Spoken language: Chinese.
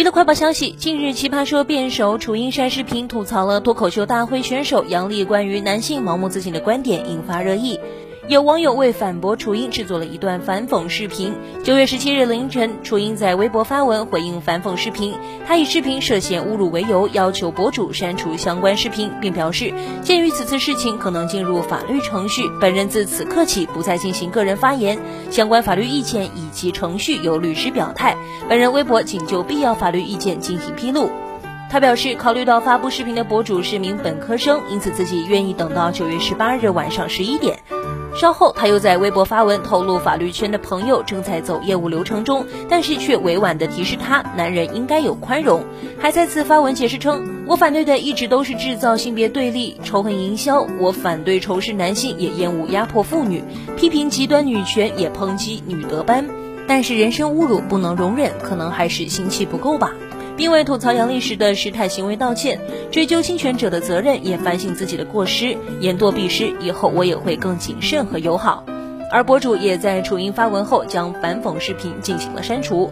娱乐快报消息：近日，奇葩说辩手楚英晒视频吐槽了脱口秀大会选手杨笠关于男性盲目自信的观点，引发热议。有网友为反驳楚英制作了一段反讽视频。九月十七日凌晨，楚英在微博发文回应反讽视频，他以视频涉嫌侮辱为由，要求博主删除相关视频，并表示，鉴于此次事情可能进入法律程序，本人自此刻起不再进行个人发言，相关法律意见以及程序由律师表态，本人微博仅就必要法律意见进行披露。他表示，考虑到发布视频的博主是名本科生，因此自己愿意等到九月十八日晚上十一点。稍后，他又在微博发文透露，法律圈的朋友正在走业务流程中，但是却委婉地提示他，男人应该有宽容。还再次发文解释称，我反对的一直都是制造性别对立、仇恨营销。我反对仇视男性，也厌恶压迫妇女，批评极端女权，也抨击女德班。但是人身侮辱不能容忍，可能还是心气不够吧。并为吐槽杨丽时的失态行为道歉，追究侵权者的责任，也反省自己的过失，言多必失，以后我也会更谨慎和友好。而博主也在楚英发文后将反讽视频进行了删除。